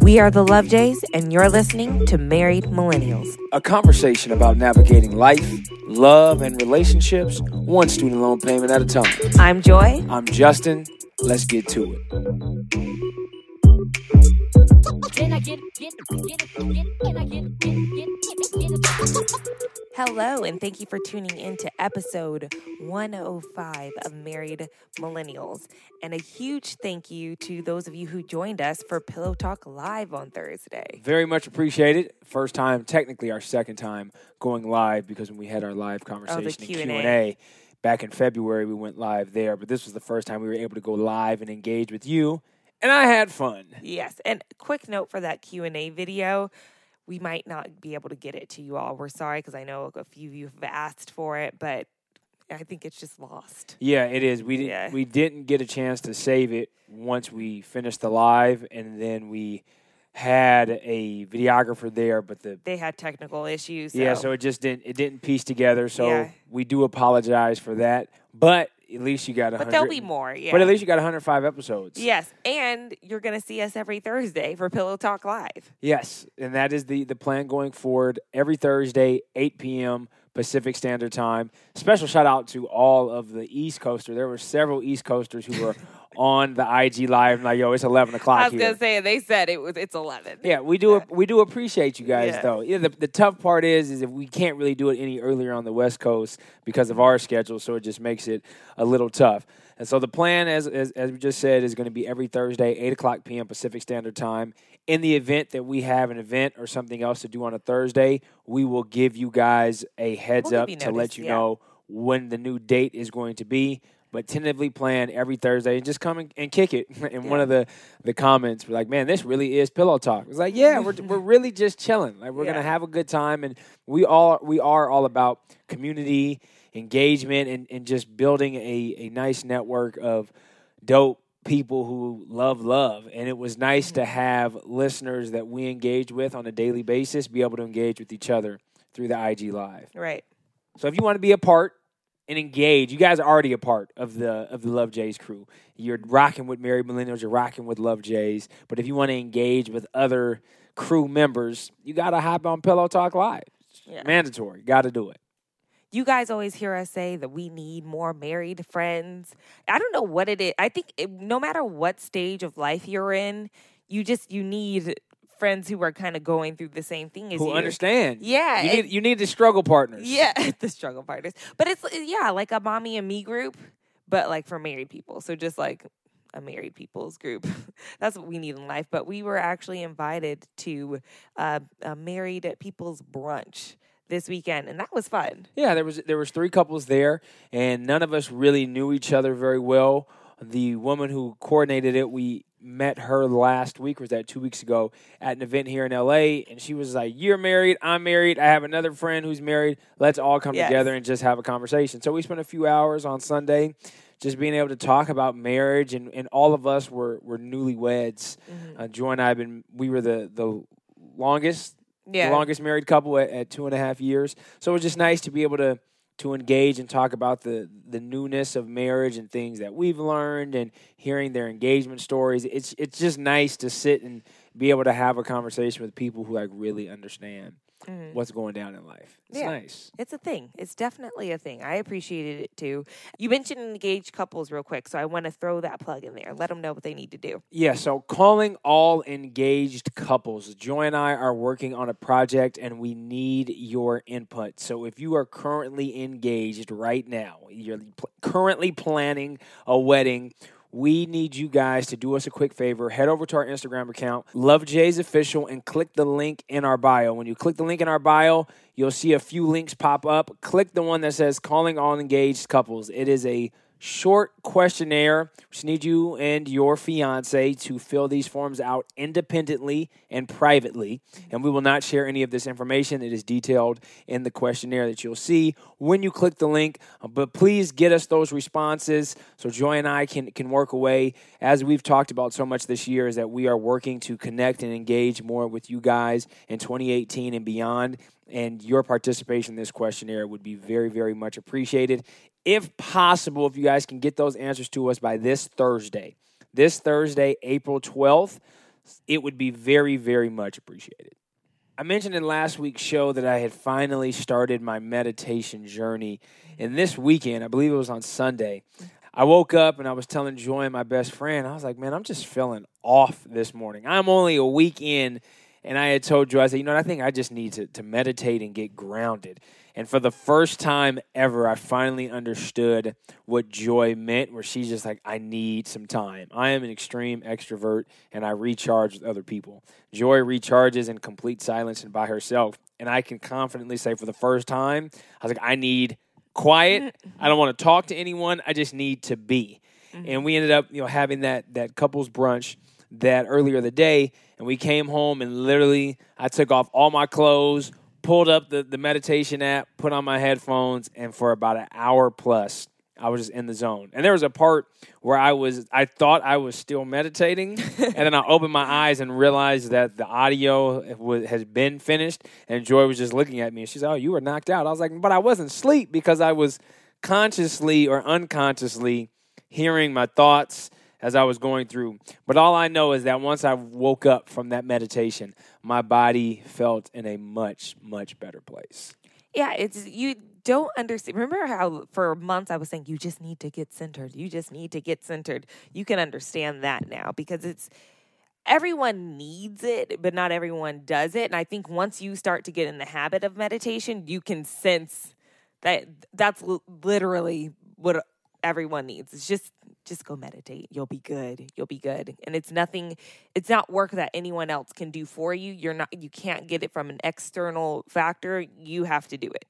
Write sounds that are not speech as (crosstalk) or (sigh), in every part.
We are the Love Jays, and you're listening to Married Millennials. A conversation about navigating life, love, and relationships, one student loan payment at a time. I'm Joy. I'm Justin. Let's get to it. Hello, and thank you for tuning in to episode 105 of Married Millennials. And a huge thank you to those of you who joined us for Pillow Talk Live on Thursday. Very much appreciated. First time, technically our second time going live because when we had our live oh, conversation and Q&A. Q&A back in February, we went live there. But this was the first time we were able to go live and engage with you, and I had fun. Yes, and quick note for that Q&A video, we might not be able to get it to you all. We're sorry because I know a few of you have asked for it, but I think it's just lost. Yeah, it is. We didn't Yeah. we didn't get a chance to save it once we finished the live, and then we had a videographer there, but the They had technical issues. yeah, so it just didn't it didn't piece together. So Yeah. we do apologize for that, but at least you got a but there'll be more. Yeah. But at least you got 105 episodes. Yes, and you're going to see us every Thursday for Pillow Talk Live. Yes, and that is the the plan going forward. Every Thursday, 8 p.m. Pacific Standard Time. Special shout out to all of the East Coaster. There were several East Coasters who were (laughs) on the IG live. Like, yo, it's 11 o'clock I was here. to say they said it was it's 11. Yeah, we do. We do appreciate you guys, Yeah. though. Yeah, the, the tough part is, is if we can't really do it any earlier on the West Coast because of our schedule, so it just makes it a little tough. And so the plan, as as, as we just said, is going to be every Thursday, eight o'clock p.m. Pacific Standard Time. In the event that we have an event or something else to do on a Thursday, we will give you guys a heads We'll up to let you yeah. know when the new date is going to be. But tentatively plan every Thursday and just come and, and kick it. (laughs) And one of the the comments were like, "Man, this really is pillow talk." It's like, yeah, we're we're really just chilling. Like we're Yeah. gonna have a good time, and we all we are all about community engagement and and just building a a nice network of dope people who love love. And it was nice to mm-hmm. have listeners that we engage with on a daily basis be able to engage with each other through the IG live. Right. So if you want to be a part and engage, you guys are already a part of the of the Love Jays crew. You're rocking with Married Millennials, you're rocking with Love Jays. But if you want to engage with other crew members, you gotta hop on Pillow Talk Live. Yeah. Mandatory. Gotta do it. You guys always hear us say that we need more married friends. I don't know what it is. I think it, no matter what stage of life you're in, you just you need friends who are kind of going through the same thing as Who you. understand. Yeah, You need you need the struggle partners. Yeah, (laughs) the struggle partners. But it's yeah, like a mommy and me group, but like for married people. So just like a married people's group. (laughs) That's what we need in life. But we were actually invited to uh, a married people's brunch this weekend, and that was fun. Yeah, there was there was three couples there, and none of us really knew each other very well. The woman who coordinated it, we met her last week, or was that two weeks ago, at an event here in LA, and she was like, "You're married, I'm married, I have another friend who's married. Let's all come Yes. together and just have a conversation." So we spent a few hours on Sunday. Just being able to talk about marriage, and, and all of us were, were newlyweds. Uh, Joy and I have been, we were the, the longest Yeah. the longest married couple at, at two and a half years. So it was just nice to be able to to engage and talk about the the newness of marriage and things that we've learned and hearing their engagement stories. It's it's just nice to sit and be able to have a conversation with people who like really understand Mm-hmm. what's going down in life. It's Yeah. nice. It's a thing. It's definitely a thing. I appreciated it too. You mentioned engaged couples real quick, so I want to throw that plug in there. Let them know what they need to do. Yeah, so calling all engaged couples. Joy and I are working on a project and we need your input. So if you are currently engaged right now, you're pl- currently planning a wedding, we need you guys to do us a quick favor. Head over to our Instagram account, Love Jays Official, and click the link in our bio. When you click the link in our bio, you'll see a few links pop up. Click the one that says Calling All Engaged Couples. It is a short questionnaire. We need you and your fiance to fill these forms out independently and privately. And we will not share any of this information. It is detailed in the questionnaire that you'll see when you click the link. Uh, But please get us those responses so Joy and I can, can work away. As we've talked about so much this year, is that we are working to connect and engage more with you guys in 2018 and beyond and your participation in this questionnaire would be very, very much appreciated. If possible, if you guys can get those answers to us by this Thursday, this Thursday, April 12th, it would be very, very much appreciated. I mentioned in last week's show that I had finally started my meditation journey. And this weekend, I believe it was on Sunday, I woke up and I was telling Joy, my best friend, I was like, man, I'm just feeling off this morning. I'm only a week in, and I had told Joy, I said, you know, I think I just need to, to meditate and get grounded. And for the first time ever, I finally understood what joy meant, where she's just like, I need some time. I am an extreme extrovert and I recharge with other people. Joy recharges in complete silence and by herself. And I can confidently say for the first time, I was like, I need quiet. (laughs) I don't want to talk to anyone. I just need to be. Mm-hmm. And we ended up, you know, having that that couples brunch that earlier the day, and we came home and literally I took off all my clothes, pulled up the, the meditation app, put on my headphones, and for about an hour plus, I was just in the zone. And there was a part where I was, I thought I was still meditating, (laughs) and then I opened my eyes and realized that the audio was, has been finished. And Joy was just looking at me, and she's, like, "Oh, you were knocked out." I was like, "But I wasn't asleep because I was consciously or unconsciously hearing my thoughts." As I was going through. But all I know is that once I woke up from that meditation, my body felt in a much, much better place. Yeah, it's you don't understand. Remember how for months I was saying you just need to get centered. You just need to get centered. You can understand that now because it's everyone needs it, but not everyone does it. And I think once you start to get in the habit of meditation, you can sense that that's literally what everyone needs. It's just just go meditate. You'll be good. You'll be good. And it's nothing it's not work that anyone else can do for you. You're not you can't get it from an external factor. You have to do it.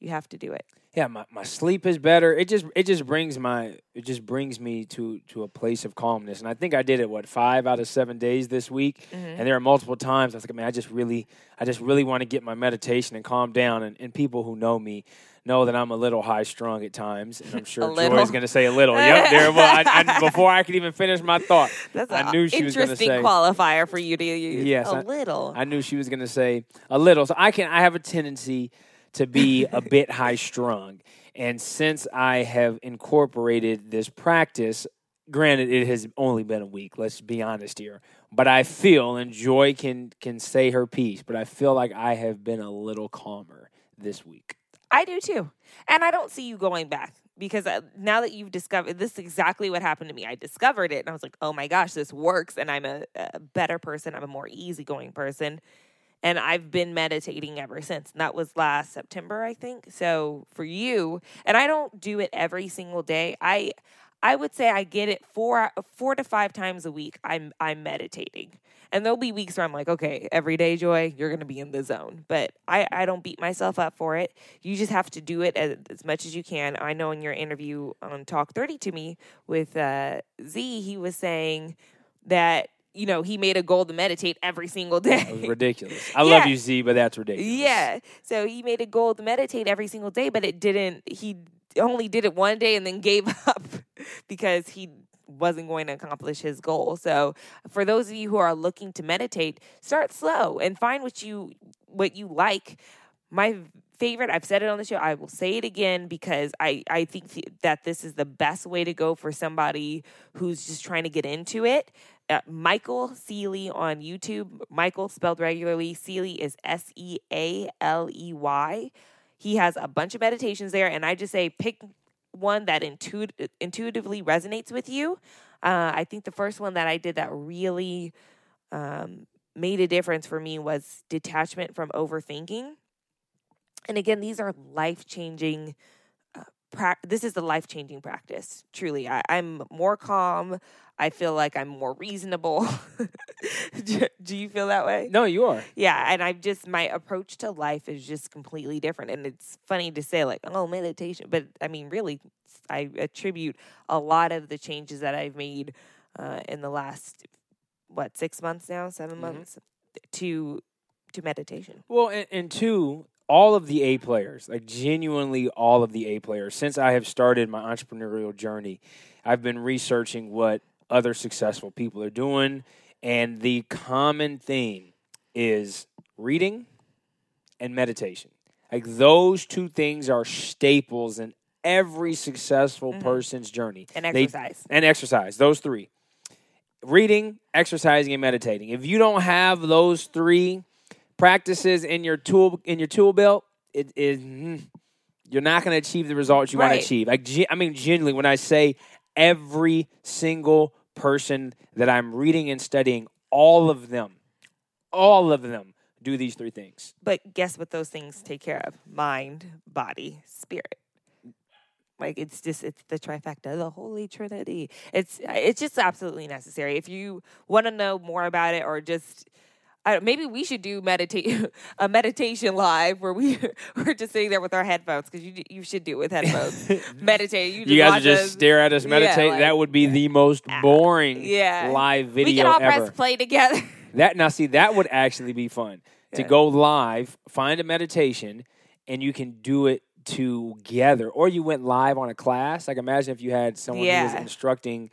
You have to do it. Yeah, my, my sleep is better. It just it just brings my it just brings me to to a place of calmness. And I think I did it what five out of seven days this week. Mm-hmm. And there are multiple times I was like, man, I just really I just really want to get my meditation and calm down. And, and people who know me know that I'm a little high strung at times, and I'm (laughs) sure Joy's going to say a little. yep, there. Well, I, I, (laughs) before I could even finish my thought, That's I knew she was going to say qualifier for you to use. Yes, a I, little. I knew she was going to say a little. So I can. I have a tendency to be a (laughs) bit high strung. And since I have incorporated this practice, granted it has only been a week, let's be honest here, but I feel and Joy can can say her piece, but I feel like I have been a little calmer this week. I do too. And I don't see you going back because uh, now that you've discovered this is exactly what happened to me. I discovered it and I was like, "Oh my gosh, this works." And I'm a, a better person. I'm a more easygoing person and I've been meditating ever since. And that was last September, I think. So for you, and I don't do it every single day. I I would say I get it four four to five times a week. I'm I'm meditating. And there'll be weeks where I'm like, okay, every day, Joy, you're gonna be in the zone. But I, I don't beat myself up for it. You just have to do it as, as much as you can. I know in your interview on Talk 30 to me with uh, Z, he was saying that you know, he made a goal to meditate every single day. ridiculous. I (laughs) yeah. love you, Z, but that's ridiculous. Yeah. So he made a goal to meditate every single day, but it didn't, he only did it one day and then gave (laughs) up because he wasn't going to accomplish his goal. So for those of you who are looking to meditate, start slow and find what you what you like. My favorite, I've said it on the show, I will say it again because I I think that this is the best way to go for somebody who's just trying to get into it uh, Michael Sealey on YouTube. Michael spelled regularly. Sealey is S E A L E Y. He has a bunch of meditations there, and I just say pick one that intuit- intuitively resonates with you. Uh, I think the first one that I did that really um, made a difference for me was detachment from overthinking. And again, these are life changing. Pra- this is the life changing practice. Truly, I- I'm more calm. I feel like I'm more reasonable. (laughs) do, you feel that way? No, you are. Yeah, and I've just my approach to life is just completely different. And it's funny to say like, oh, meditation, but I mean, really, I attribute a lot of the changes that I've made uh, in the last what six months now, 7 mm-hmm. months to to meditation. Well, and, and two, all of the A players, like genuinely all of the A players, since I have started my entrepreneurial journey, I've been researching what other successful people are doing. And the common theme is reading and meditation. Like those two things are staples in every successful mm-hmm. person's journey. And exercise. They, and exercise. Those three. reading, exercising, and meditating. If you don't have those three practices in your tool in your tool belt, it is mm, you're not going to achieve the results you want to achieve. Like, I mean, genuinely, when I say every single person that I'm reading and studying, all of them, all of them do these three things. But guess what those things take care of? Mind, body, spirit. Like it's just it's the trifecta, the holy trinity. It's it's just absolutely necessary. If you want to know more about it, or just I maybe we should do meditate (laughs) a meditation live where we (laughs) we're just sitting there with our headphones because you you should do it with headphones. (laughs) Meditate. You, You guys would just us. stare at us Yeah, meditate. like- that would be the most ah, boring yeah. live We video can all ever. press play together. That now see that would actually be fun to go live, find a meditation, and you can do it together. Or you went live on a class. Like imagine if you had someone who was instructing,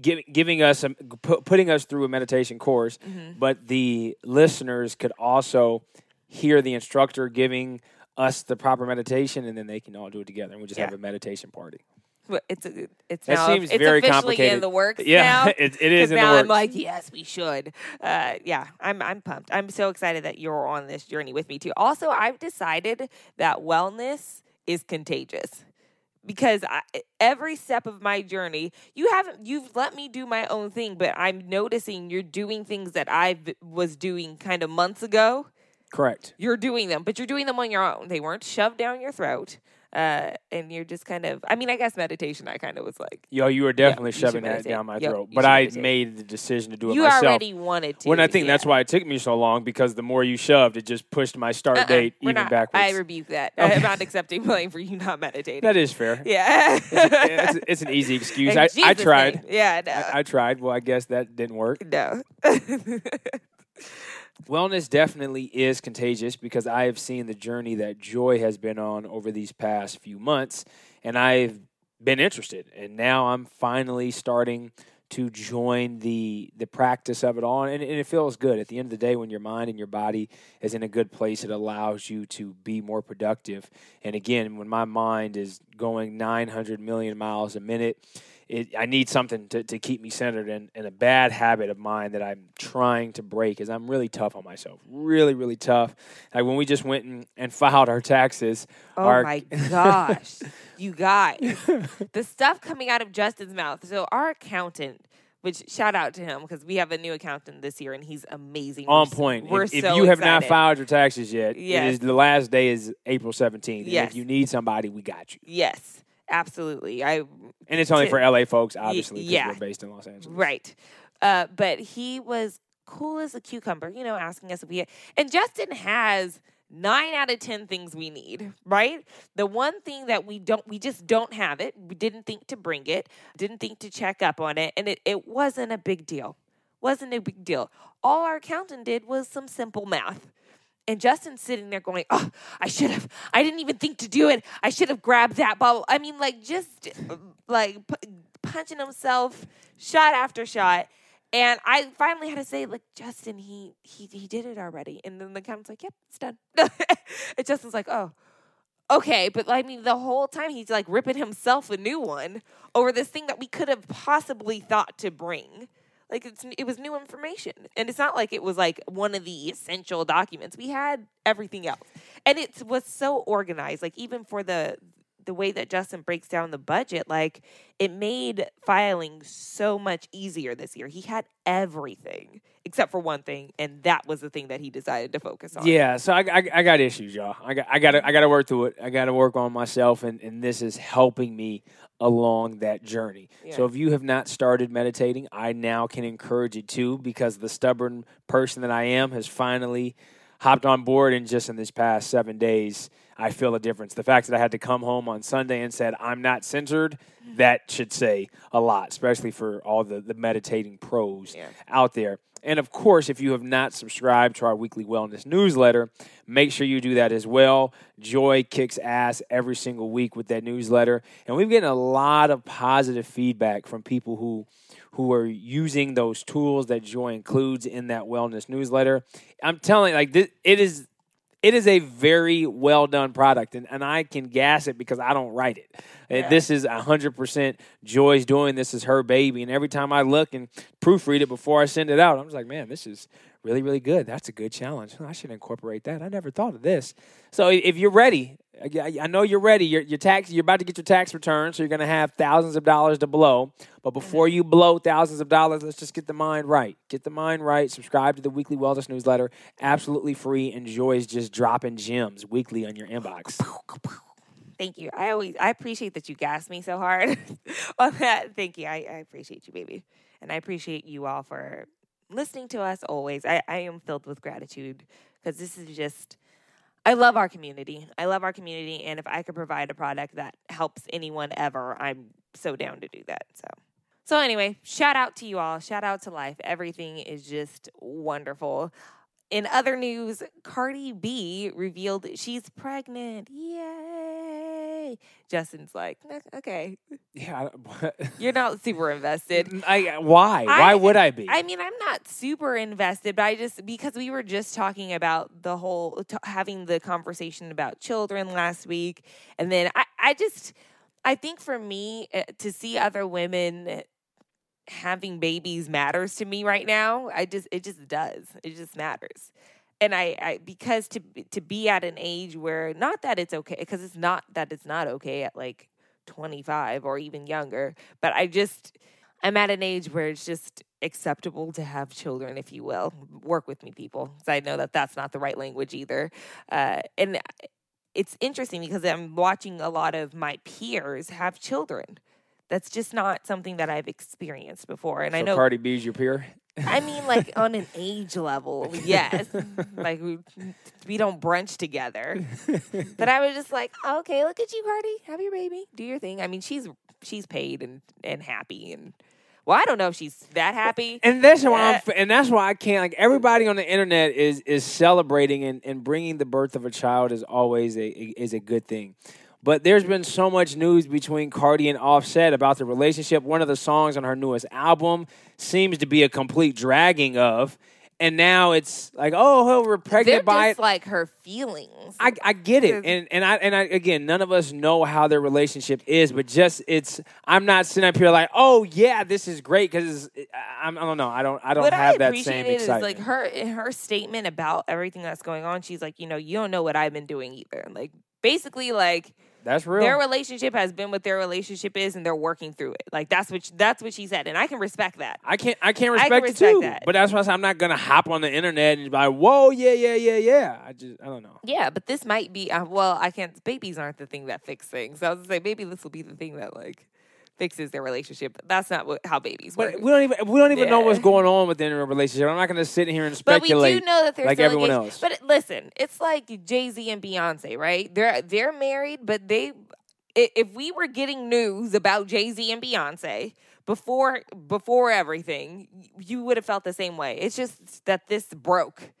giving giving us a, pu- putting us through a meditation course, Mm-hmm. but the listeners could also hear the instructor giving us the proper meditation, and then they can all do it together, and we just Yeah. have a meditation party. It's a, it's That now seems it's very officially complicated. in the works Yeah, now. (laughs) it, it is in the now works. I'm like, yes, we should. Uh, yeah, I'm I'm pumped. I'm so excited that you're on this journey with me too. Also, I've decided that wellness is contagious because I, every step of my journey, you haven't you've let me do my own thing, but I'm noticing you're doing things that I was doing kind of months ago. Correct. You're doing them, but you're doing them on your own. They weren't shoved down your throat. Uh, and you're just kind of, I mean, I guess meditation, I kind of was like, Yo, you were definitely you shoving that down my Yep, throat, but I meditate. made the decision to do it you myself. already wanted to. When I think yeah. that's why it took me so long because the more you shoved, it just pushed my start Uh-uh, date even not, backwards. I rebuke that. Okay. I'm not accepting blame for you not meditating. that is fair. yeah. it's, (laughs) it's an easy excuse. I, I tried. name. Yeah, no. I, I tried. Well, I guess that didn't work. no. (laughs) Wellness definitely is contagious because I have seen the journey that Joy has been on over these past few months, and I've been interested. And now I'm finally starting to join the the practice of it all, and, and it feels good. At the end of the day, when your mind and your body is in a good place, it allows you to be more productive. And again, when my mind is going 900 million miles a minute. It, I need something to, to keep me centered and, and a bad habit of mine that I'm trying to break is I'm really tough on myself. Really, really tough. Like when we just went and, and filed our taxes. Oh our, my (laughs) gosh. you guys. (laughs) the stuff coming out of Justin's mouth. So our accountant, which shout out to him because we have a new accountant this year and he's amazing. on We're point. We're if, if so you have not filed your taxes yet, Yes. it is the last day is April 17th. And Yes. if you need somebody, we got you. Yes, absolutely. I And it's only Ti- for LA folks, obviously, because yeah. we're based in Los Angeles. Right. Uh, but he was cool as a cucumber, you know, asking us if we had, and Justin has nine out of 10 things we need, right? The one thing that we don't, we just don't have it. We didn't think to bring it, didn't think to check up on it. And it, it wasn't a big deal. Wasn't a big deal. All our accountant did was some simple math. And Justin's sitting there going, "Oh, I should have. I didn't even think to do it. I should have grabbed that bubble." I mean, like just like pu- punching himself shot after shot. And I finally had to say, like, Justin, he he he did it already. And then the accountant's like, "Yep, it's done." (laughs) and Justin's like, "Oh, okay." But I mean, the whole time he's like ripping himself a new one over this thing that we could have possibly thought to bring. Like it's it was new information, and it's not like it was like one of the essential documents. We had everything else, and it was so organized. Like even for the the way that Justin breaks down the budget, like it made filing so much easier this year. He had everything except for one thing, and that was the thing that he decided to focus on. Yeah, so I, I, I got issues, y'all. I got I got I got to work through it. I got to work on myself, and, and this is helping me along that journey. So if you have not started meditating, I now can encourage you to because the stubborn person that I am has finally hopped on board, and just in this past seven days, I feel a difference. The fact that I had to come home on Sunday and said I'm not centered, mm-hmm. that should say a lot, especially for all the the meditating pros Yeah. out there. And of course, if you have not subscribed to our weekly wellness newsletter, make sure you do that as well. Joy kicks ass every single week with that newsletter. And we've getting a lot of positive feedback from people who who are using those tools that Joy includes in that wellness newsletter. I'm telling like this, it is it is a very well done product and, and I can gas it because I don't write it. Uh, Yeah. This is 100% Joy's doing. This is her baby. And every time I look and proofread it before I send it out, I'm just like, man, this is really, really good. That's a good challenge. I should incorporate that. I never thought of this. So if you're ready, I- know you're ready. Your, your tax, you're about to get your tax return, so you're going to have thousands of dollars to blow. But before you blow thousands of dollars, let's just get the mind right. Get the mind right. Subscribe to the weekly wellness newsletter, absolutely free. And Joy's just dropping gems weekly on your inbox. Thank you. I always I appreciate that you gassed me so hard (laughs) on that. Thank you. I, I appreciate you, baby. And I appreciate you all for listening to us always. I, I am filled with gratitude because this is just I love our community. I love our community and if I could provide a product that helps anyone ever, I'm so down to do that. So so anyway, shout out to you all. Shout out to life. Everything is just wonderful. In other news, Cardi B revealed she's pregnant. Yay! Justin's like, "Eh, okay, Yeah. I- you're not super invested. I, why? Why would I be? I mean, I'm not super invested, but I just because we were just talking about the whole t- having the conversation about children last week, and then I, I just, I think for me uh, to see other women having babies matters to me right now. I just, it just does. It just matters. And I, I because to to be at an age where not that it's okay because it's not that it's not okay at like 25 or even younger, but I just I'm at an age where it's just acceptable to have children, if you will. Work with me, people, because I know that that's not the right language either. Uh, and it's interesting because I'm watching a lot of my peers have children. That's just not something that I've experienced before. And I so know, Cardi B's your peer. I mean, like on an age level, yes. like we, we don't brunch together. But I was just like, oh, okay, look at you, Cardi. Have your baby. Do your thing. I mean, she's she's paid and and happy and well, I don't know if she's that happy. And that's why I'm, Uh, and that's why I can't like everybody on the internet is is celebrating and, and bringing the birth of a child is always a is a good thing. But there's been so much news between Cardi and Offset about the relationship. One of the songs on her newest album seems to be a complete dragging of, and now it's like, oh, we're pregnant They're by just it. like her feelings. I, I get it, and and I and I again, none of us know how their relationship is, but just it's. I'm not sitting up here like, oh yeah, this is great because I'm. I don't know. I don't. I don't what have I that same is excitement. like her in her statement about everything that's going on. She's like, you know, you don't know what I've been doing either. Like basically, like That's real. their relationship has been what their relationship is, and they're working through it. Like that's what that's what she said, and I can respect that. I can't. I can't I respect, can it respect too. that. But that's why I I'm not gonna hop on the internet and be like, whoa, yeah, yeah, yeah, yeah. I just. I don't know. Yeah, but this might be. Uh, well, I can't. Babies aren't the thing that fix things. So I was gonna say maybe this will be the thing that like fixes their relationship. That's not what, how babies work. But we don't even. We don't even know what's going on within a relationship. I'm not gonna sit here and But we speculate. do know that they're like everyone engaged. else. But listen, it's like Jay Z and Beyonce, right? They're they're married, but they if we were getting news about Jay Z and Beyonce before before everything, you would have felt the same way. It's just that this broke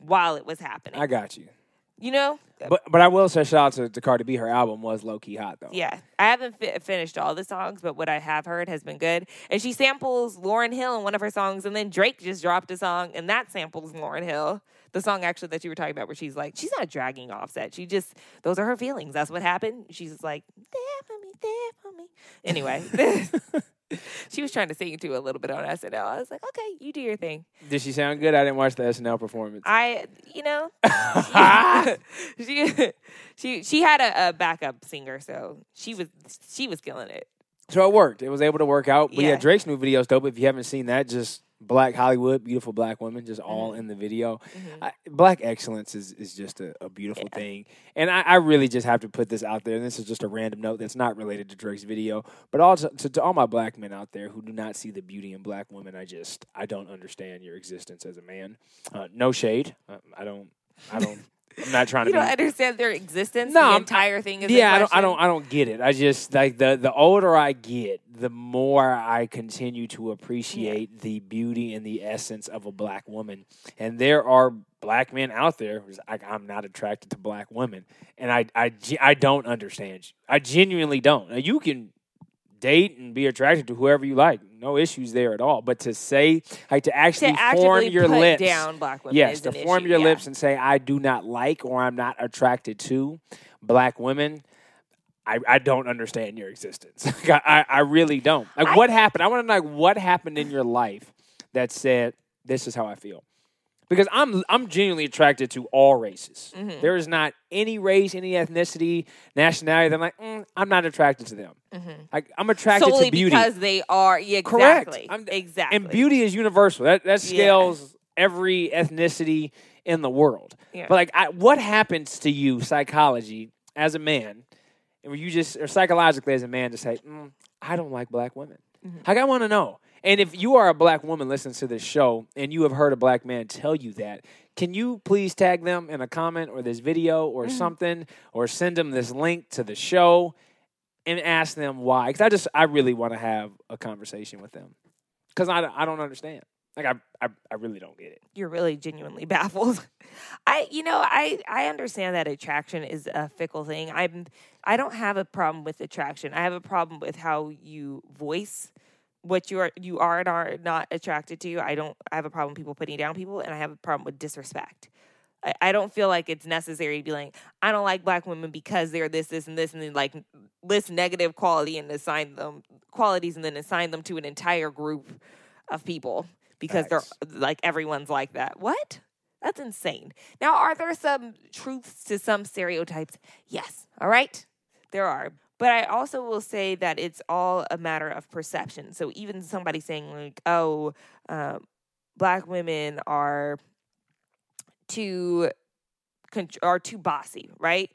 while it was happening. I got you. You know? But but I will say shout out to, to Cardi B. Her album was low key hot though. Yeah, I haven't fi- finished all the songs, but what I have heard has been good. And she samples Lauryn Hill in one of her songs, and then Drake just dropped a song, and that samples Lauryn Hill. The song actually that you were talking about, where she's like, she's not dragging Offset. She just those are her feelings. That's what happened. She's just like, there for me, there for me. Anyway, (laughs) (laughs) (laughs) she was trying to sing to a little bit on SNL. I was like, okay, you do your thing. Did she sound good? I didn't watch the SNL performance. I, you know, (laughs) (laughs) she she she had a, a backup singer, so she was she was killing it. So it worked. It was able to work out. But yeah, Yeah. Drake's new video is dope. If you haven't seen that, just Black Hollywood, beautiful black women, just all Mm-hmm. in the video. I, black excellence is, is just a, a beautiful thing. And I, I really just have to put this out there. And this is just a random note that's not related to Drake's video. But also to, to all my black men out there who do not see the beauty in black women, I just, I don't understand your existence as a man. Uh, no shade. Uh, I don't, I don't, I'm not trying to You don't understand their existence. No, the entire thing is. yeah, I don't, I don't, I don't get it. I just like the the older I get, the more I continue to appreciate the beauty and the essence of a black woman. And there are black men out there who's like, I'm not attracted to black women, and I, I, I don't understand. you. I genuinely don't. Now, you can date and be attracted to whoever you like, no issues there at all. But to say, like, to To actually form your put lips down black women. yes, to form issue, your yeah. lips and say I do not like or I'm not attracted to black women. I, I don't understand your existence. (laughs) Like, I, I really don't. Like I- what happened? I want to know like what happened in your life that said this is how I feel. Because I'm I'm genuinely attracted to all races. Mhm. There is not any race, any ethnicity, nationality that I'm like mm, I'm not attracted to them. Mhm. Like I'm attracted solely to beauty. because they are yeah, Correct. exactly I'm- exactly and beauty is universal. That that Yeah. scales every ethnicity in the world. Yeah. But like, I, what happens to you, psychology, as a man, and where you just or psychologically as a man, to say, mm, I don't like black women. Mhm. Like I want to know. And if you are a black woman listening to this show and you have heard a black man tell you that, can you please tag them in a comment or this video or Mhm. something, or send them this link to the show and ask them why? Because I just I really want to have a conversation with them because I, I don't understand. Like I, I I really don't get it. you're really genuinely baffled. (laughs) I you know, I I understand that attraction is a fickle thing. I'm I don't have a problem with attraction. I have a problem with how you voice what you are you are and are not attracted to. I don't I have a problem with people putting down people and I have a problem with disrespect. I, I don't feel like it's necessary to be like, I don't like black women because they're this, this, and this, and then like list negative quality and assign them qualities and then assign them to an entire group of people because Facts. they're like everyone's like that. What? That's insane. Now, are there some truths to some stereotypes? Yes. All right. There are. But I also will say that it's all a matter of perception. So even somebody saying, like, oh, um, black women are too are too bossy, right?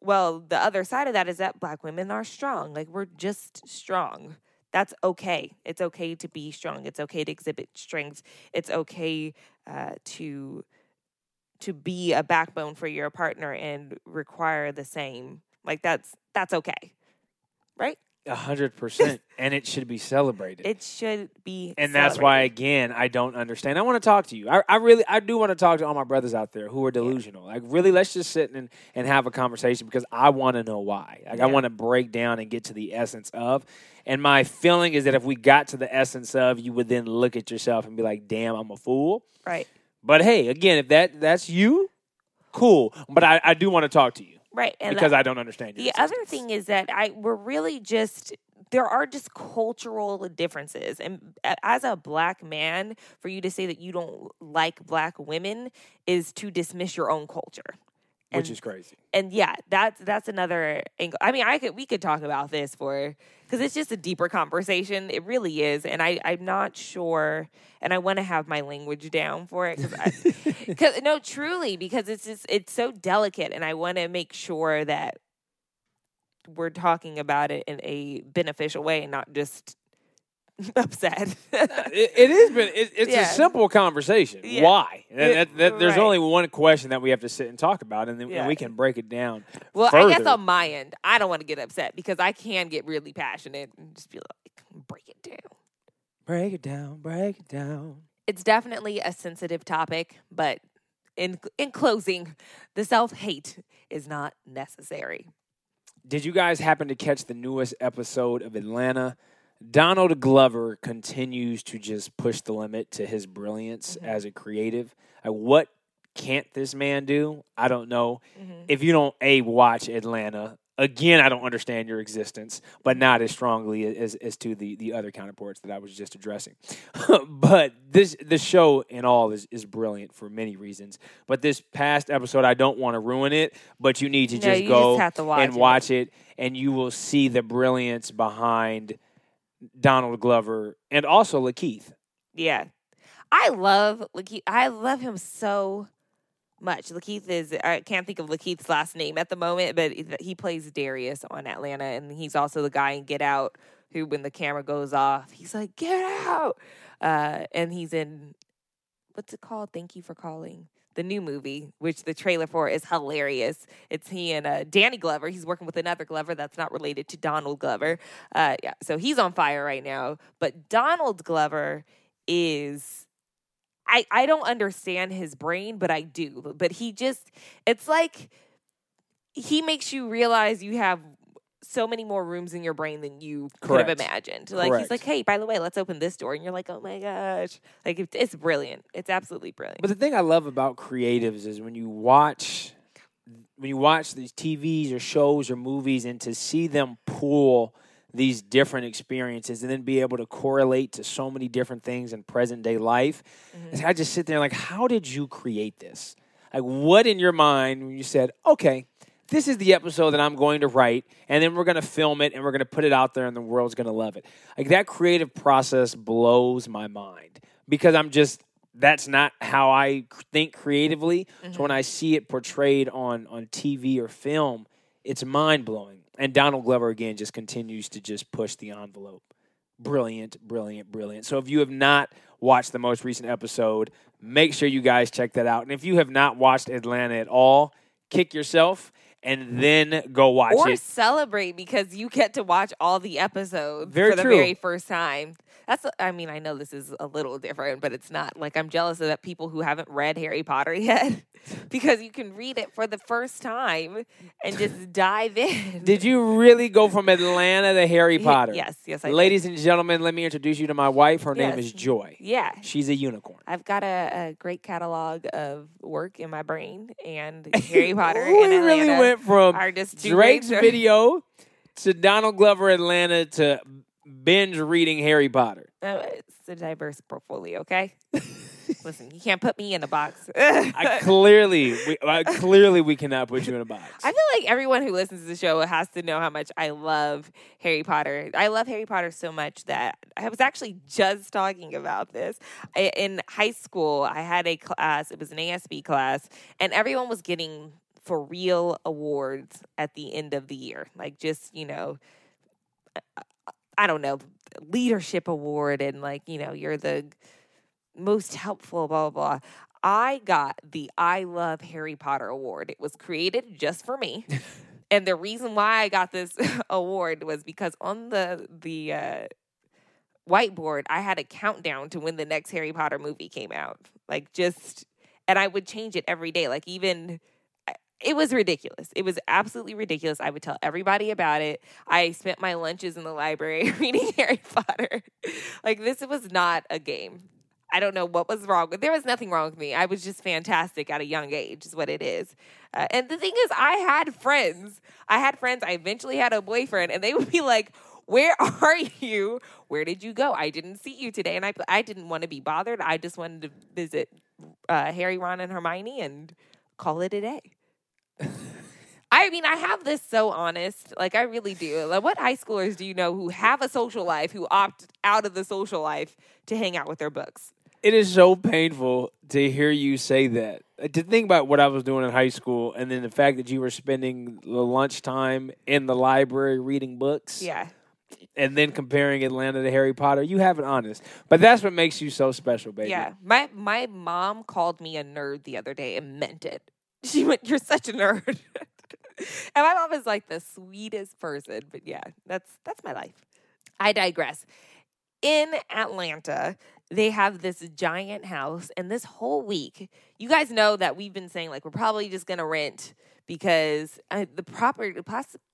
Well, the other side of that is that black women are strong. Like we're just strong. That's okay. It's okay to be strong. It's okay to exhibit strength. It's okay uh, to to be a backbone for your partner and require the same. Like that's that's okay, right? A hundred percent, and it should be celebrated. It should be, and that's why again I don't understand. I want to talk to you. I, I really I do want to talk to all my brothers out there who are delusional. Like really, let's just sit and, and have a conversation because I want to know why. Like I want to break down and get to the essence of. And my feeling is that if we got to the essence of, you would then look at yourself and be like, "Damn, I'm a fool." right, But hey, again, if that that's you, cool. But I, I do want to talk to you right, and because I don't understand. The other thing is that I we're really just there are just cultural differences and as a black man for you to say that you don't like black women is to dismiss your own culture which is crazy. and yeah that's that's another angle i mean i could we could talk about this for because it's just a deeper conversation it really is and i i'm not sure and i want to have my language down for it because because (laughs) no truly because it's just it's so delicate and i want to make sure that we're talking about it in a beneficial way and not just (laughs) upset it, it is been it, it's Yeah. a simple conversation Yeah. why that- that- there's right. only one question that we have to sit and talk about and then and we can break it down well i guess on my end i don't want to get upset because i can get really passionate and just be like break it down break it down break it down it's definitely a sensitive topic, but in in closing, the self hate is not necessary. did you guys happen to catch the newest episode of atlanta donald glover continues to just push the limit to his brilliance Mhm. as a creative like, what can't this man do i don't know mm-hmm. if you don't a watch Atlanta again, I don't understand your existence, but mm-hmm. not as strongly as as to the the other counterparts that I was just addressing. (laughs) but this the show in all is is brilliant for many reasons. But this past episode, I don't want to ruin it, but you need to No, just go just watch and it. watch it, and you will see the brilliance behind Donald Glover and also LaKeith. Yeah, I love LaKeith. I love him so much. LaKeith is I can't think of LaKeith's last name at the moment, but he plays Darius on Atlanta, and he's also the guy in Get Out who, when the camera goes off, he's like Get Out, uh, and he's in what's it called? Thank you for calling. The new movie, which the trailer for is hilarious. It's he and uh, Danny Glover. He's working with another Glover that's not related to Donald Glover. Uh, yeah, so he's on fire right now. But Donald Glover is I I don't understand his brain, but I do. But he just it's like he makes you realize you have so many more rooms in your brain than you could have imagined. Like he's like, "Hey, by the way, let's open this door." And you're like, "Oh my gosh." Like it, it's brilliant. It's absolutely brilliant. But the thing I love about creatives is when you watch when you watch these TVs or shows or movies and to see them pull these different experiences and then be able to correlate to so many different things in present day life. Mm-hmm. I just sit there like, how did you create this? Like, what in your mind when you said, okay, this is the episode that I'm going to write, and then we're going to film it and we're going to put it out there, and the world's going to love it. Like, that creative process blows my mind because I'm just, that's not how I think creatively. Mm-hmm. So when I see it portrayed on, on TV or film, it's mind blowing. And Donald Glover, again, just continues to just push the envelope. Brilliant, brilliant, brilliant. So if you have not watched the most recent episode, make sure you guys check that out. And if you have not watched Atlanta at all, kick yourself and then go watch or it. Or celebrate because you get to watch all the episodes very for the true. very first time. That's I mean, I know this is a little different, but it's not. Like I'm jealous of that people who haven't read Harry Potter (laughs) yet (laughs) because you can read it for the first time and just (laughs) dive in. Did you really go from Atlanta to Harry Potter? Yes, yes, I Ladies did. and gentlemen, let me introduce you to my wife. Her yes. name is Joy. Yeah. She's a unicorn. I've got a, a great catalog of work in my brain and Harry Potter we and Atlanta really went from Drake's video to Donald Glover Atlanta to binge reading Harry Potter. (laughs) Uh, it's a diverse portfolio, okay? (laughs) Listen, you can't put me in a box. I (laughs) clearly, we, I, clearly, we cannot put you in a box. I feel like everyone who listens to the show has to know how much I love Harry Potter. I love Harry Potter so much that I was actually just talking about this I, in high school. I had a class; it was an ASB class, and everyone was getting for real awards at the end of the year, like just you know. I don't know, leadership award and like, you know, you're the most helpful, blah, blah, blah. I got the I Love Harry Potter award. It was created just for me. (laughs) and the reason why I got this (laughs) award was because on the the uh, whiteboard, I had a countdown to when the next Harry Potter movie came out. Like just and I would change it every day. Like even it was ridiculous. It was absolutely ridiculous. I would tell everybody about it. I spent my lunches in the library (laughs) reading Harry Potter. like this was not a game. I don't know what was wrong. There was nothing wrong with me. I was just fantastic at a young age, is what it is. Uh, and the thing is, I had friends. I had friends. I eventually had a boyfriend, and they would be like, "Where are you? Where did you go? I didn't see you today." And I, I didn't want to be bothered. I just wanted to visit uh, Harry, Ron, and Hermione, and call it a day. I mean, I have this so honest. Like, I really do. Like, what high schoolers do you know who have a social life who opt out of the social life to hang out with their books? It is so painful to hear you say that. Uh, to think about what I was doing in high school and then the fact that you were spending the lunchtime in the library reading books. Yeah. And then comparing Atlanta to Harry Potter, you have it honest. But that's what makes you so special, baby. Yeah. My my mom called me a nerd the other day and meant it. (laughs) She went, You're such a nerd. (laughs) (laughs) and my mom is like the sweetest person. But yeah, that's that's my life. I digress. In Atlanta, they have this giant house, and this whole week, you guys know that we've been saying like we're probably just gonna rent because uh, the property the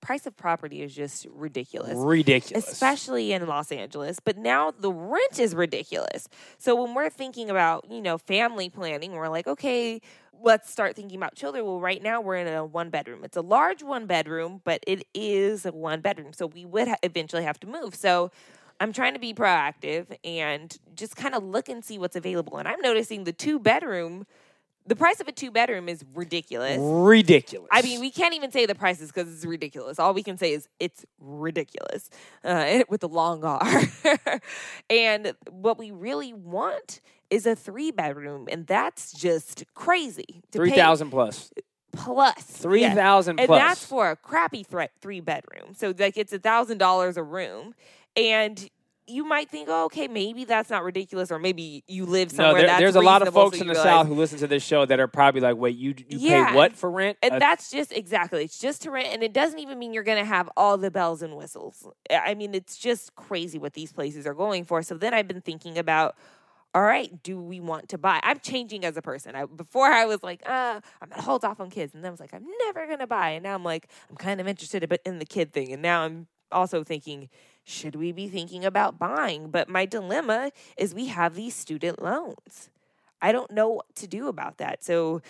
price of property is just ridiculous. Ridiculous. Especially in Los Angeles, but now the rent is ridiculous. So when we're thinking about, you know, family planning, we're like, okay, let's start thinking about children. Well, right now we're in a one bedroom. It's a large one bedroom, but it is a one bedroom. So we would ha- eventually have to move. So I'm trying to be proactive and just kind of look and see what's available. And I'm noticing the two bedroom the price of a two bedroom is ridiculous. Ridiculous. I mean, we can't even say the prices because it's ridiculous. All we can say is it's ridiculous uh, (laughs) with the long R. (laughs) and what we really want is a three bedroom, and that's just crazy. Three thousand plus. Plus three thousand plus, and that's for a crappy th- three bedroom. So like it's a thousand dollars a room, and you might think, oh, okay, maybe that's not ridiculous, or maybe you live somewhere. No, there, there's a lot of folks so in the realize, South who listen to this show that are probably like, wait, you you yeah. pay what for rent? And uh, that's just exactly. It's just to rent, and it doesn't even mean you're going to have all the bells and whistles. I mean, it's just crazy what these places are going for. So then I've been thinking about. All right, do we want to buy? I'm changing as a person. I, before I was like, uh, I'm gonna hold off on kids, and then I was like, I'm never gonna buy. And now I'm like, I'm kind of interested in the kid thing, and now I'm also thinking, should we be thinking about buying? But my dilemma is we have these student loans. I don't know what to do about that. So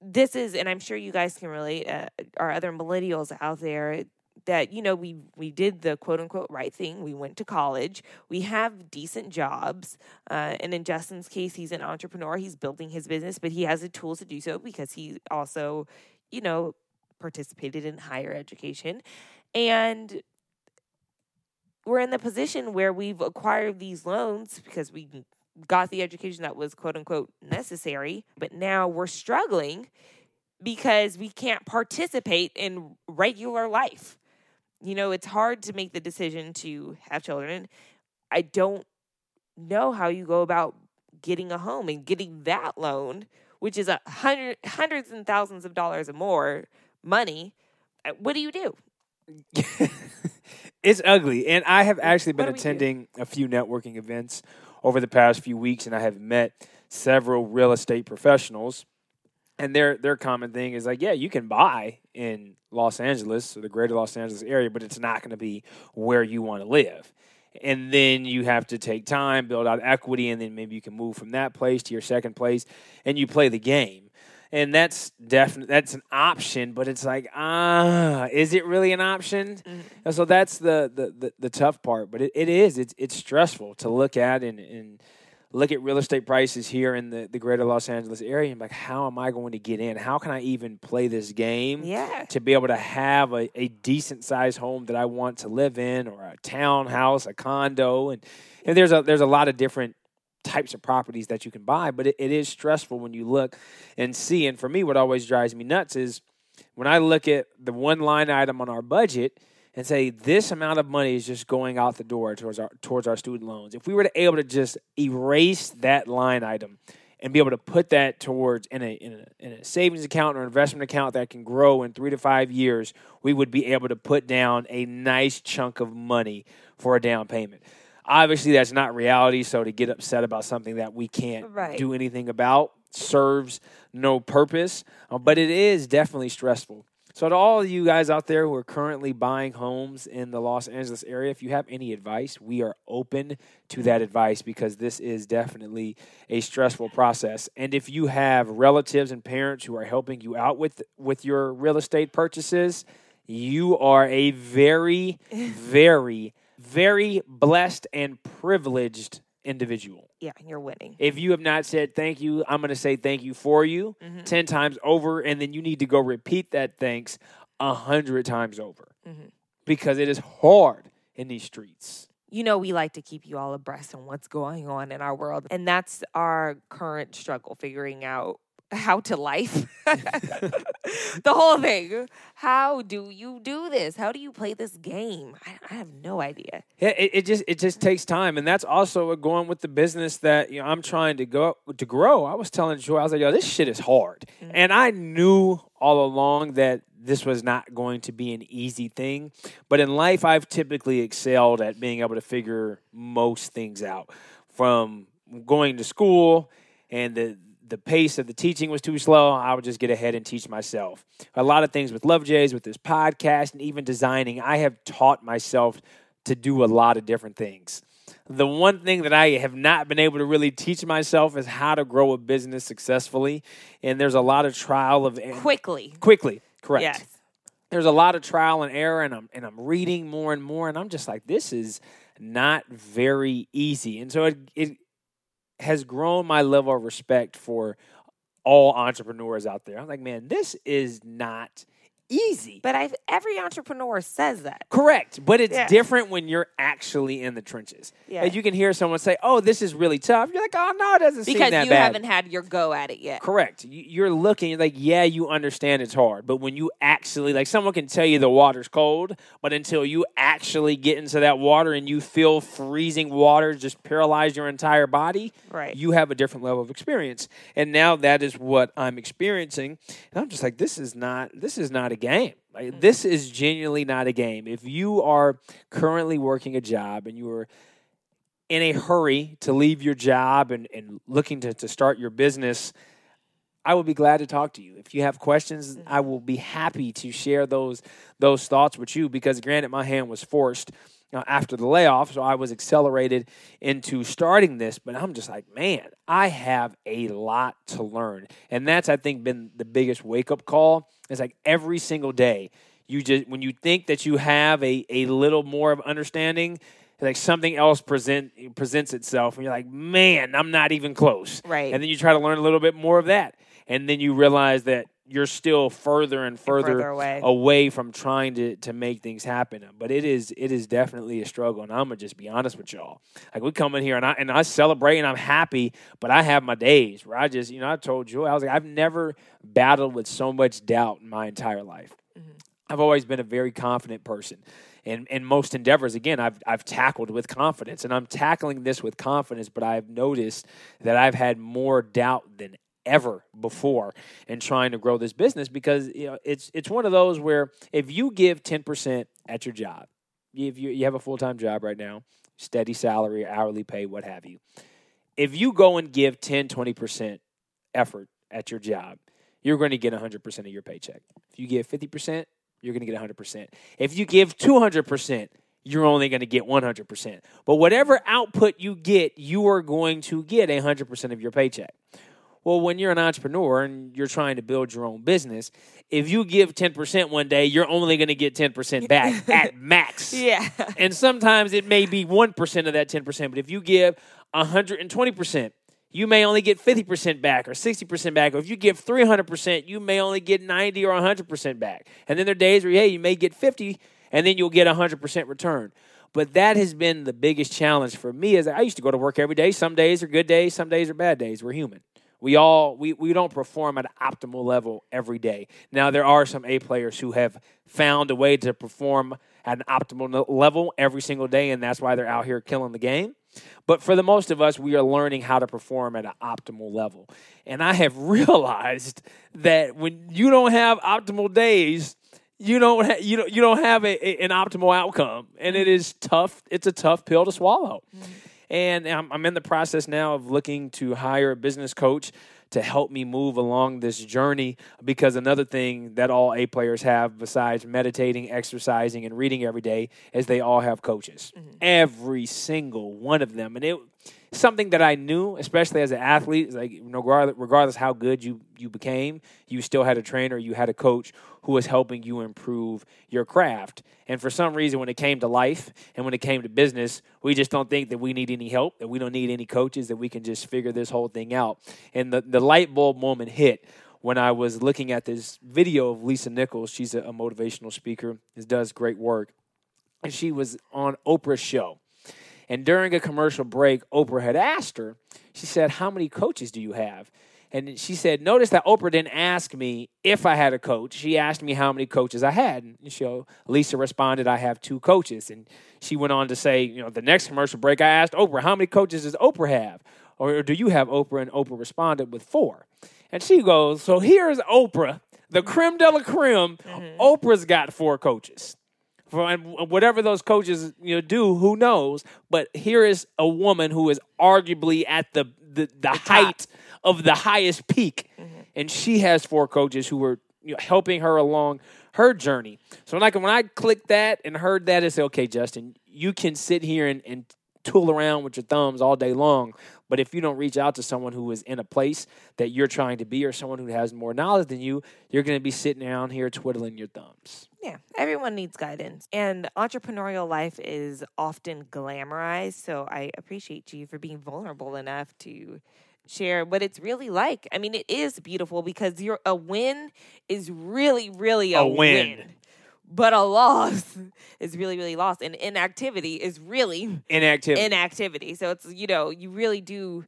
this is, and I'm sure you guys can relate, uh, our other millennials out there, that you know we we did the quote unquote right thing. We went to college. We have decent jobs. Uh, and in Justin's case, he's an entrepreneur. He's building his business, but he has the tools to do so because he also, you know, participated in higher education, and we're in the position where we've acquired these loans because we got the education that was quote unquote necessary, but now we're struggling because we can't participate in regular life. You know, it's hard to make the decision to have children. I don't know how you go about getting a home and getting that loan, which is a hundred hundreds and thousands of dollars or more money. Uh, What do you do? (laughs) it's ugly. And I have actually been do attending a few networking events over the past few weeks, and I have met several real estate professionals. And their their common thing is like, yeah, you can buy in Los Angeles or the greater Los Angeles area, but it's not going to be where you want to live. And then you have to take time, build out equity, and then maybe you can move from that place to your second place, and you play the game and that's definitely that's an option but it's like ah is it really an option? And so that's the the, the, the tough part but it, it is. It's, it's stressful to look at and, and look at real estate prices here in the, the greater los angeles area and like how am i going to get in? How can i even play this game Yeah. to be able to have a, a decent sized home that i want to live in or a townhouse a condo? And, and there's a there's a lot of different types of properties that you can buy, but it, it is stressful when you look and see. And for me, what always drives me nuts is when I look at the one line item on our budget and say this amount of money is just going out the door towards our towards our student loans. If we were to able to just erase that line item and be able to put that towards in a, in a in a savings account or investment account that can grow in three to five years, we would be able to put down a nice chunk of money for a down payment. Obviously, that's not reality. So to get upset about something that we can't Right. do anything about serves no purpose. Uh, but it is definitely stressful. So to all of you guys out there who are currently buying homes in the Los Angeles area, if you have any advice, we are open to that advice because this is definitely a stressful process. And if you have relatives and parents who are helping you out with with your real estate purchases, you are a very (laughs) very very blessed and privileged individual. Yeah, you're winning. If you have not said thank you, I'm going to say thank you for you Mhm. 10 times over, and then you need to go repeat that thanks a 100 times over Mhm. because it is hard in these streets. you know we like to keep you all abreast on what's going on in our world and that's our current struggle figuring out how to life (laughs) (laughs) the whole thing how do you do this how do you play this game i, I have no idea Yeah, it, it just it just takes time, and that's also going with the business that you know I'm trying to go to grow. I was telling Joy, I was like, "Yo, this shit is hard," mm. and I knew all along that this was not going to be an easy thing. But in life, I've typically excelled at being able to figure most things out. From going to school and the the pace of the teaching was too slow, I would just get ahead and teach myself. A lot of things with Love Jays, with this podcast, and even designing, I have taught myself to do a lot of different things. The one thing that I have not been able to really teach myself is how to grow a business successfully. And there's a lot of trial of quickly quickly, correct. yes There's a lot of trial and error and I'm and I'm reading more and more and I'm just like this is not very easy. And so it it has grown my level of respect for all entrepreneurs out there. I'm like, man, this is not easy. but I've, every entrepreneur says that Correct, but it's Yeah. different when you're actually in the trenches. Yeah. And you can hear someone say, "Oh, this is really tough." You're like, "Oh no, it doesn't seem because that you bad." haven't had your go at it yet Correct. You- You're looking you're like, yeah, you understand it's hard, but when you actually like, someone can tell you the water's cold, but until you actually get into that water and you feel freezing water just paralyze your entire body, Right. You have a different level of experience, and now that is what I'm experiencing, and I'm just like, this is not this is not a game. Like, mm. This is genuinely not a game. If you are currently working a job and you are in a hurry to leave your job and, and looking to, to start your business, I will be glad to talk to you. If you have questions, mm. I will be happy to share those those thoughts with you because granted my hand was forced uh, after the layoff. So I was accelerated into starting this, but I'm just like, man, I have a lot to learn. And that's, I think, been the biggest wake up call. It's like every single day, you just, when you think that you have a, a little more of understanding, like something else present presents itself and you're like man i'm not even close Right. and then you try to learn a little bit more of that and then you realize that you're still further and further, further away. away from trying to to make things happen but it is it is definitely a struggle and i'm gonna just be honest with y'all like we come in here and i and i celebrate and i'm happy but i have my days where i just you know i told you i was like i've never battled with so much doubt in my entire life mm-hmm. I've always been a very confident person. And, in most endeavors, again, I've, I've tackled with confidence, and I'm tackling this with confidence, but I've noticed that I've had more doubt than ever before in trying to grow this business because you know it's it's one of those where if you give 10% at your job if you, you have a full-time job right now steady salary hourly pay what have you if you go and give 10 20% effort at your job you're going to get 100% of your paycheck if you give 50% you're going to get 100%. If you give 200%, you're only going to get 100%. But whatever output you get, you are going to get 100% of your paycheck. Well, when you're an entrepreneur and you're trying to build your own business, if you give 10% one day, you're only going to get 10% (laughs) back at max. yeah. And sometimes it may be 1% of that 10%, but if you give 120%, you may only get 50% back or 60% back. Or if you give 300%, you may only get 90 or 100% back. And then there are days where, hey, you may get 50 and then you'll get 100% return. But that has been the biggest challenge for me is I used to go to work every day. Some days are good days, some days are bad days. We're human. We all we, we don't perform at an optimal level every day. Now there are some A players who have found a way to perform at an optimal level every single day, and that's why they're out here killing the game. But for the most of us, we are learning how to perform at an optimal level. And I have (laughs) realized that when you don't have optimal days, you don't ha- you don't you don't have a, a- an optimal outcome, and it is tough. It's a tough pill to swallow. Mm-hmm. And I'm, I'm in the process now of looking to hire a business coach to help me move along this journey because another thing that all A players have besides meditating, exercising, and reading every day is they all have coaches. Mm-hmm. Every single one of them. And it something that I knew, especially as an athlete, like regardless, how good you you became, you still had a trainer, you had a coach who was helping you improve your craft. And for some reason, when it came to life and when it came to business, we just don't think that we need any help, that we don't need any coaches, that we can just figure this whole thing out. And the, the light bulb moment hit when I was looking at this video of Lisa Nichols. She's a, a motivational speaker, does great work. And she was on Oprah's show. And during a commercial break, Oprah had asked her, she said, How many coaches do you have? And she said, Notice that Oprah didn't ask me if I had a coach. She asked me how many coaches I had. And so Lisa responded, I have two coaches. And she went on to say, You know, the next commercial break, I asked Oprah, How many coaches does Oprah have? Or do you have Oprah? And Oprah responded with four. And she goes, So here's Oprah, the creme de la creme. Mm-hmm. Oprah's got four coaches for and whatever those coaches you know do who knows? But here is a woman who is arguably at the the, the, height of the highest peak. Mm-hmm. And she has four coaches who are you know, helping her along her journey. So like when i clicked that and heard that i said okay justin you can sit here and, and tool around with your thumbs all day long but if you don't reach out to someone who is in a place that you're trying to be or someone who has more knowledge than you you're going to be sitting down here twiddling your thumbs Yeah, everyone needs guidance. And entrepreneurial life is often glamorized. So I appreciate you for being vulnerable enough to share what it's really like. I mean, it is beautiful because you're a win is really, really a, A win. But a loss is really, really lost. And inactivity is really inactivity inactivity. So it's, you know, you really do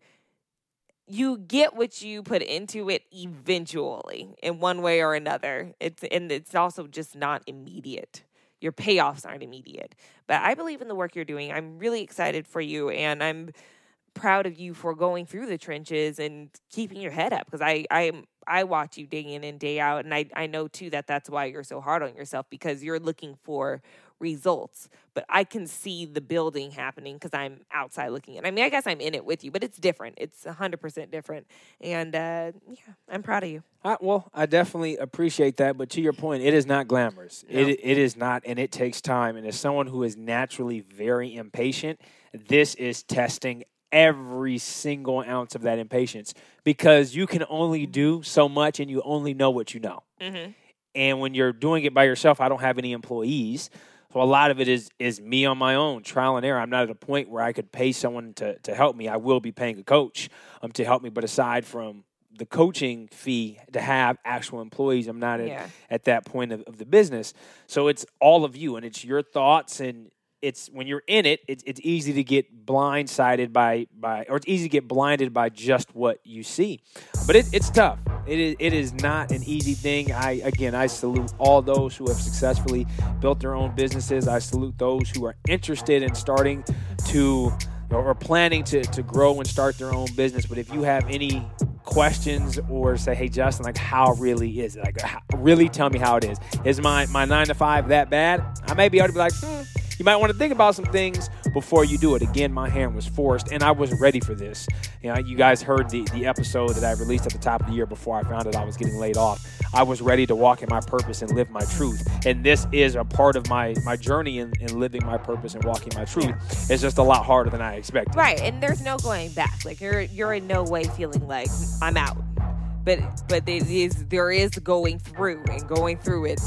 you get what you put into it eventually in one way or another. It's and it's also just not immediate. Your payoffs aren't immediate. But I believe in the work you're doing. I'm really excited for you and I'm proud of you for going through the trenches and keeping your head up because I I I watch you day in and day out and I I know too that that's why you're so hard on yourself because you're looking for results, but I can see the building happening because I'm outside looking in. I mean, I guess I'm in it with you, but it's different. It's 100% different. And uh, yeah, I'm proud of you. I, well, I definitely appreciate that, but to your point, it is not glamorous. No. It it is not, and it takes time. And as someone who is naturally very impatient, this is testing every single ounce of that impatience because you can only do so much, and you only know what you know. Mm-hmm. And when you're doing it by yourself, I don't have any employees. So a lot of it is is me on my own, trial and error. I'm not at a point where I could pay someone to to help me. I will be paying a coach um to help me, but aside from the coaching fee to have actual employees, I'm not at, Yeah. at that point of, of the business. So it's all of you and it's your thoughts and it's when you're in it, it's it's easy to get blindsided by by or it's easy to get blinded by just what you see. But it, it's tough. It is it is not an easy thing. I again I salute all those who have successfully built their own businesses. I salute those who are interested in starting to or planning to, to grow and start their own business. But if you have any questions or say, hey Justin, like how really is it? Like how, really tell me how it is. Is my my nine to five that bad? I may be able to be like, hmm, you might want to think about some things before you do it. Again, my hand was forced and I wasn't ready for this. You know, you guys heard the, the episode that I released at the top of the year before I found out I was getting laid off. I was ready to walk in my purpose and live my truth. And this is a part of my, my journey in, in living my purpose and walking my truth. It's just a lot harder than I expected. Right, and there's no going back. Like you're you're in no way feeling like I'm out. But but it is there is going through and going through it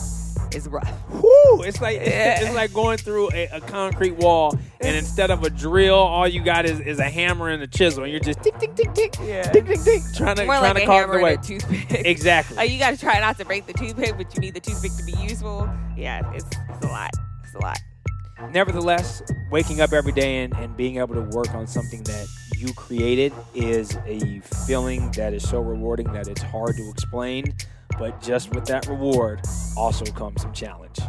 is rough. Whew, it's like (laughs) it's like going through a, a concrete wall, and instead of a drill, all you got is, is a hammer and a chisel, and you're just tick tick tick tick Yeah. tick tick tick trying to More trying like to carve the way. toothpick. Exactly. Like you got to try not to break the toothpick, but you need the toothpick to be useful. Yeah, it's, it's a lot. It's a lot. Nevertheless, waking up every day and, and being able to work on something that you created is a feeling that is so rewarding that it's hard to explain. But just with that reward also comes some challenge.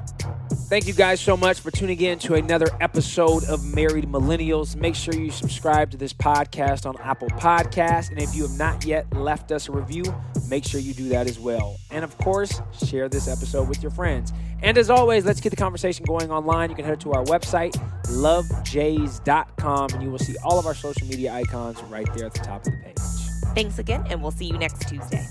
Thank you guys so much for tuning in to another episode of Married Millennials. Make sure you subscribe to this podcast on Apple Podcasts. And if you have not yet left us a review, make sure you do that as well. And of course, share this episode with your friends. And as always, let's get the conversation going online. You can head to our website, lovejays.com, and you will see all of our social media icons right there at the top of the page. Thanks again, and we'll see you next Tuesday.